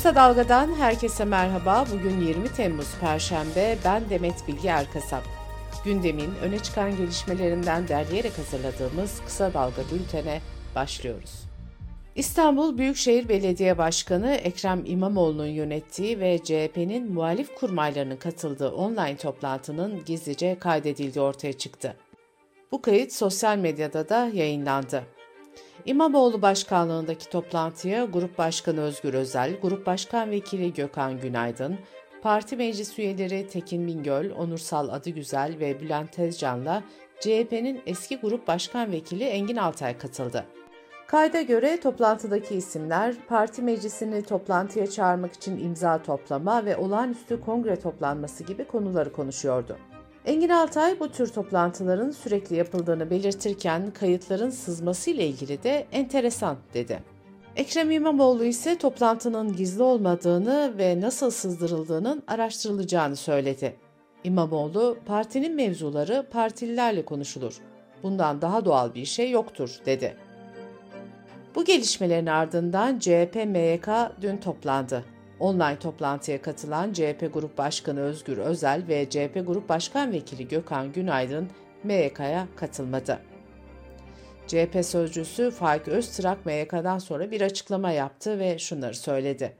Kısa Dalga'dan herkese merhaba. Bugün 20 Temmuz Perşembe. Ben Demet Bilge Erkasap. Gündemin öne çıkan gelişmelerinden derleyerek hazırladığımız Kısa Dalga bültene başlıyoruz. İstanbul Büyükşehir Belediye Başkanı Ekrem İmamoğlu'nun yönettiği ve CHP'nin muhalif kurmaylarının katıldığı online toplantının gizlice kaydedildiği ortaya çıktı. Bu kayıt sosyal medyada da yayınlandı. İmamoğlu başkanlığındaki toplantıya Grup Başkanı Özgür Özel, Grup Başkan Vekili Gökhan Günaydın, parti meclis üyeleri Tekin Bingöl, Onursal Adıgüzel ve Bülent Tezcan'la CHP'nin eski Grup Başkan Vekili Engin Altay katıldı. Kayda göre toplantıdaki isimler parti meclisini toplantıya çağırmak için imza toplama ve olağanüstü kongre toplanması gibi konuları konuşuyordu. Engin Altay bu tür toplantıların sürekli yapıldığını belirtirken kayıtların sızması ile ilgili de enteresan dedi. Ekrem İmamoğlu ise toplantının gizli olmadığını ve nasıl sızdırıldığının araştırılacağını söyledi. İmamoğlu, partinin mevzuları partililerle konuşulur. Bundan daha doğal bir şey yoktur, dedi. Bu gelişmelerin ardından CHP MYK dün toplandı. Online toplantıya katılan CHP Grup Başkanı Özgür Özel ve CHP Grup Başkan Vekili Gökhan Günaydın MYK'ya katılmadı. CHP sözcüsü Faik Öztrak MYK'dan sonra bir açıklama yaptı ve şunları söyledi.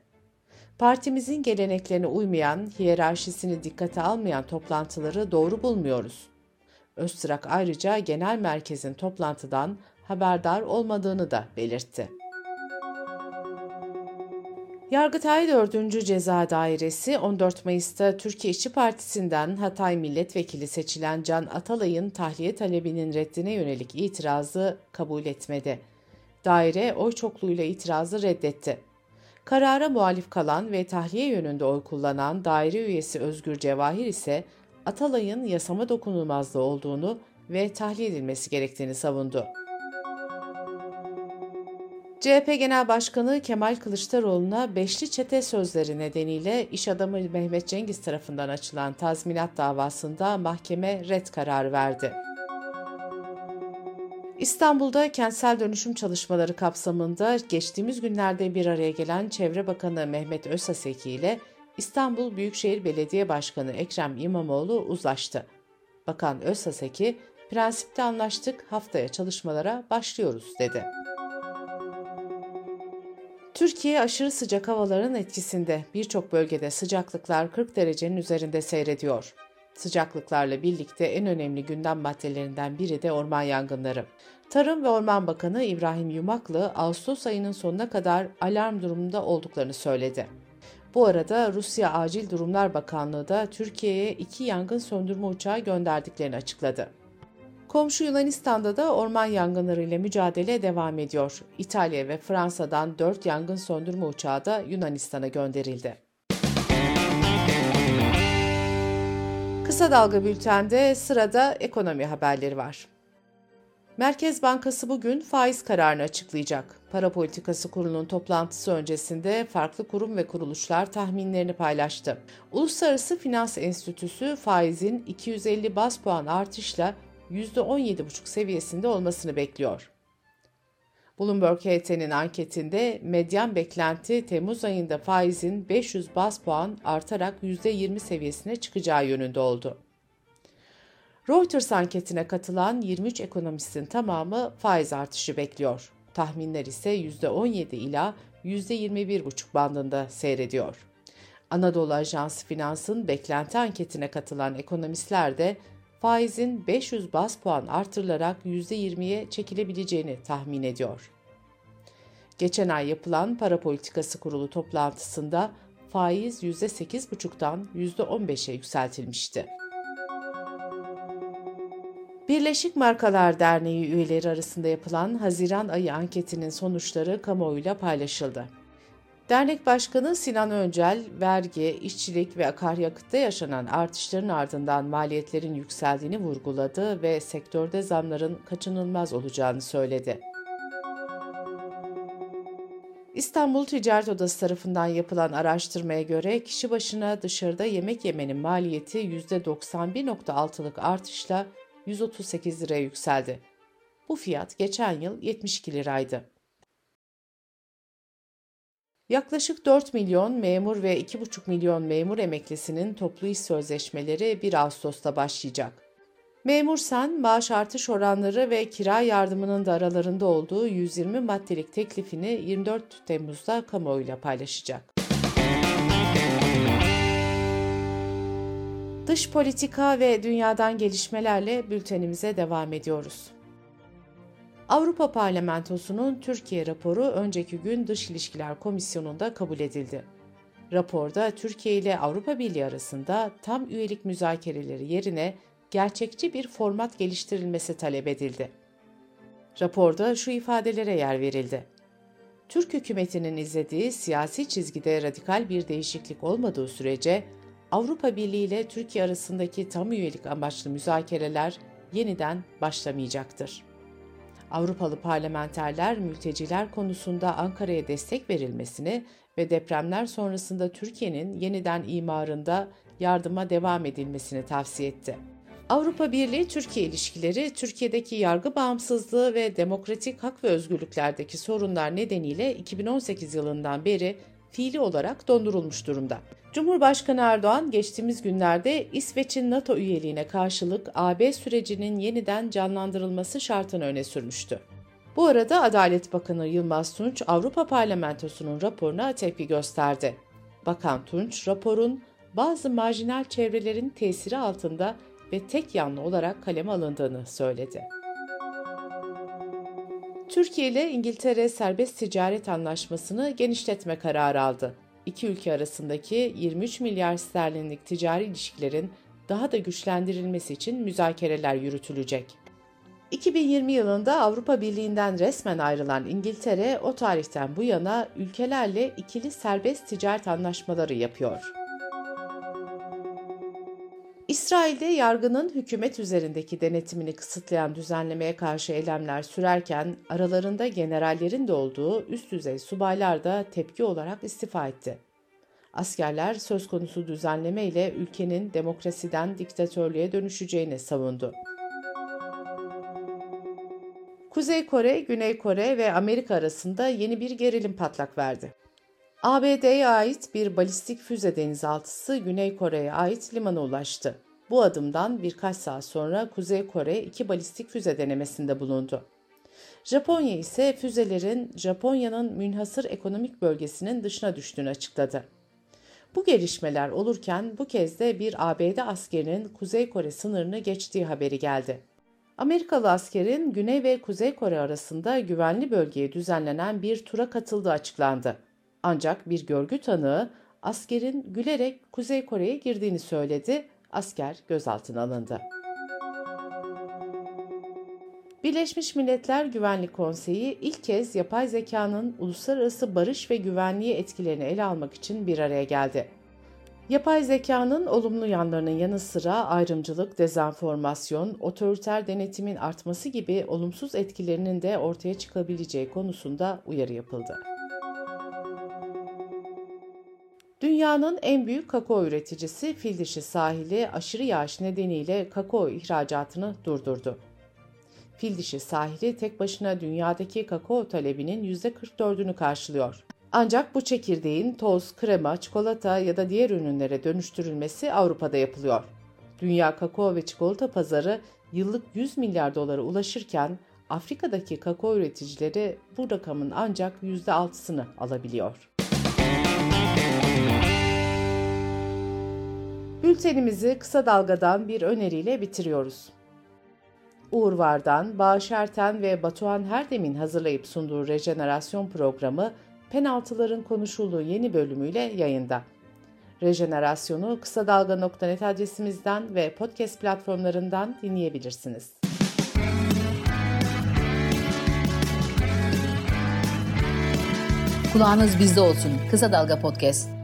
Partimizin geleneklerine uymayan, hiyerarşisini dikkate almayan toplantıları doğru bulmuyoruz. Öztrak ayrıca genel merkezin toplantıdan haberdar olmadığını da belirtti. Yargıtay 4. Ceza Dairesi 14 Mayıs'ta Türkiye İşçi Partisi'nden Hatay Milletvekili seçilen Can Atalay'ın tahliye talebinin reddine yönelik itirazı kabul etmedi. Daire oy çokluğuyla itirazı reddetti. Karara muhalif kalan ve tahliye yönünde oy kullanan daire üyesi Özgür Cevahir ise Atalay'ın yasama dokunulmazlığı olduğunu ve tahliye edilmesi gerektiğini savundu. CHP Genel Başkanı Kemal Kılıçdaroğlu'na beşli çete sözleri nedeniyle iş adamı Mehmet Cengiz tarafından açılan tazminat davasında mahkeme red kararı verdi. İstanbul'da kentsel dönüşüm çalışmaları kapsamında geçtiğimiz günlerde bir araya gelen Çevre Bakanı Mehmet Özaseki ile İstanbul Büyükşehir Belediye Başkanı Ekrem İmamoğlu uzlaştı. Bakan Özaseki, prensipte anlaştık haftaya çalışmalara başlıyoruz dedi. Türkiye aşırı sıcak havaların etkisinde birçok bölgede sıcaklıklar 40 derecenin üzerinde seyrediyor. Sıcaklıklarla birlikte en önemli gündem maddelerinden biri de orman yangınları. Tarım ve Orman Bakanı İbrahim Yumaklı Ağustos ayının sonuna kadar alarm durumunda olduklarını söyledi. Bu arada Rusya Acil Durumlar Bakanlığı da Türkiye'ye iki yangın söndürme uçağı gönderdiklerini açıkladı. Komşu Yunanistan'da da orman yangınlarıyla mücadele devam ediyor. İtalya ve Fransa'dan 4 yangın söndürme uçağı da Yunanistan'a gönderildi. Kısa Dalga Bülten'de sırada ekonomi haberleri var. Merkez Bankası bugün faiz kararını açıklayacak. Para Politikası Kurulu'nun toplantısı öncesinde farklı kurum ve kuruluşlar tahminlerini paylaştı. Uluslararası Finans Enstitüsü faizin 250 bas puan artışla %17,5 seviyesinde olmasını bekliyor. Bloomberg HT'nin anketinde medyan beklenti Temmuz ayında faizin 500 bas puan artarak %20 seviyesine çıkacağı yönünde oldu. Reuters anketine katılan 23 ekonomistin tamamı faiz artışı bekliyor. Tahminler ise %17 ila %21,5 bandında seyrediyor. Anadolu Ajansı Finans'ın beklenti anketine katılan ekonomistler de faizin 500 bas puan artırılarak %20'ye çekilebileceğini tahmin ediyor. Geçen ay yapılan Para Politikası Kurulu toplantısında faiz %8,5'tan %15'e yükseltilmişti. Birleşik Markalar Derneği üyeleri arasında yapılan Haziran ayı anketinin sonuçları kamuoyuyla paylaşıldı. Dernek Başkanı Sinan Öncel, vergi, işçilik ve akaryakıtta yaşanan artışların ardından maliyetlerin yükseldiğini vurguladı ve sektörde zamların kaçınılmaz olacağını söyledi. İstanbul Ticaret Odası tarafından yapılan araştırmaya göre kişi başına dışarıda yemek yemenin maliyeti %91.6'lık artışla 138 liraya yükseldi. Bu fiyat geçen yıl 72 liraydı. Yaklaşık 4 milyon memur ve 2,5 milyon memur emeklisinin toplu iş sözleşmeleri 1 Ağustos'ta başlayacak. Memur Sen, maaş artış oranları ve kira yardımının da aralarında olduğu 120 maddelik teklifini 24 Temmuz'da kamuoyuyla paylaşacak. Dış politika ve dünyadan gelişmelerle bültenimize devam ediyoruz. Avrupa Parlamentosu'nun Türkiye raporu önceki gün Dış İlişkiler Komisyonu'nda kabul edildi. Raporda Türkiye ile Avrupa Birliği arasında tam üyelik müzakereleri yerine gerçekçi bir format geliştirilmesi talep edildi. Raporda şu ifadelere yer verildi. Türk hükümetinin izlediği siyasi çizgide radikal bir değişiklik olmadığı sürece Avrupa Birliği ile Türkiye arasındaki tam üyelik amaçlı müzakereler yeniden başlamayacaktır. Avrupalı parlamenterler mülteciler konusunda Ankara'ya destek verilmesini ve depremler sonrasında Türkiye'nin yeniden imarında yardıma devam edilmesini tavsiye etti. Avrupa Birliği-Türkiye ilişkileri, Türkiye'deki yargı bağımsızlığı ve demokratik hak ve özgürlüklerdeki sorunlar nedeniyle 2018 yılından beri fiili olarak dondurulmuş durumda. Cumhurbaşkanı Erdoğan geçtiğimiz günlerde İsveç'in NATO üyeliğine karşılık AB sürecinin yeniden canlandırılması şartını öne sürmüştü. Bu arada Adalet Bakanı Yılmaz Tunç Avrupa Parlamentosu'nun raporuna tepki gösterdi. Bakan Tunç, raporun bazı marjinal çevrelerin tesiri altında ve tek yanlı olarak kaleme alındığını söyledi. Türkiye ile İngiltere serbest ticaret anlaşmasını genişletme kararı aldı. İki ülke arasındaki 23 milyar sterlinlik ticari ilişkilerin daha da güçlendirilmesi için müzakereler yürütülecek. 2020 yılında Avrupa Birliği'nden resmen ayrılan İngiltere o tarihten bu yana ülkelerle ikili serbest ticaret anlaşmaları yapıyor. İsrail'de yargının hükümet üzerindeki denetimini kısıtlayan düzenlemeye karşı eylemler sürerken aralarında generallerin de olduğu üst düzey subaylar da tepki olarak istifa etti. Askerler söz konusu düzenleme ile ülkenin demokrasiden diktatörlüğe dönüşeceğini savundu. Kuzey Kore, Güney Kore ve Amerika arasında yeni bir gerilim patlak verdi. ABD'ye ait bir balistik füze denizaltısı Güney Kore'ye ait limana ulaştı. Bu adımdan birkaç saat sonra Kuzey Kore iki balistik füze denemesinde bulundu. Japonya ise füzelerin Japonya'nın münhasır ekonomik bölgesinin dışına düştüğünü açıkladı. Bu gelişmeler olurken bu kez de bir ABD askerinin Kuzey Kore sınırını geçtiği haberi geldi. Amerikalı askerin Güney ve Kuzey Kore arasında güvenli bölgeye düzenlenen bir tura katıldığı açıklandı. Ancak bir görgü tanığı askerin gülerek Kuzey Kore'ye girdiğini söyledi, asker gözaltına alındı. Birleşmiş Milletler Güvenlik Konseyi ilk kez yapay zekanın uluslararası barış ve güvenliği etkilerini ele almak için bir araya geldi. Yapay zekanın olumlu yanlarının yanı sıra ayrımcılık, dezenformasyon, otoriter denetimin artması gibi olumsuz etkilerinin de ortaya çıkabileceği konusunda uyarı yapıldı. Dünyanın en büyük kakao üreticisi Fildişi sahili aşırı yağış nedeniyle kakao ihracatını durdurdu. Fildişi sahili tek başına dünyadaki kakao talebinin %44'ünü karşılıyor. Ancak bu çekirdeğin toz, krema, çikolata ya da diğer ürünlere dönüştürülmesi Avrupa'da yapılıyor. Dünya kakao ve çikolata pazarı yıllık 100 milyar dolara ulaşırken Afrika'daki kakao üreticileri bu rakamın ancak %6'sını alabiliyor. Bültenimizi kısa dalgadan bir öneriyle bitiriyoruz. Uğur Vardan, Bağış Erten ve Batuhan Herdem'in hazırlayıp sunduğu rejenerasyon programı Penaltıların konuşulduğu yeni bölümüyle yayında. Rejenerasyonu kısa dalga.net adresimizden ve podcast platformlarından dinleyebilirsiniz. Kulağınız bizde olsun. Kısa Dalga Podcast.